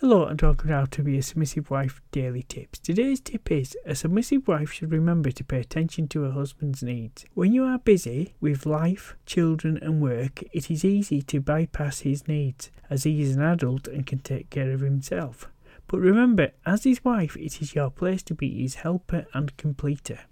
Hello and welcome now to be a submissive wife daily tips. Today's tip is a submissive wife should remember to pay attention to her husband's needs. When you are busy with life, children, and work, it is easy to bypass his needs as he is an adult and can take care of himself. But remember, as his wife, it is your place to be his helper and completer.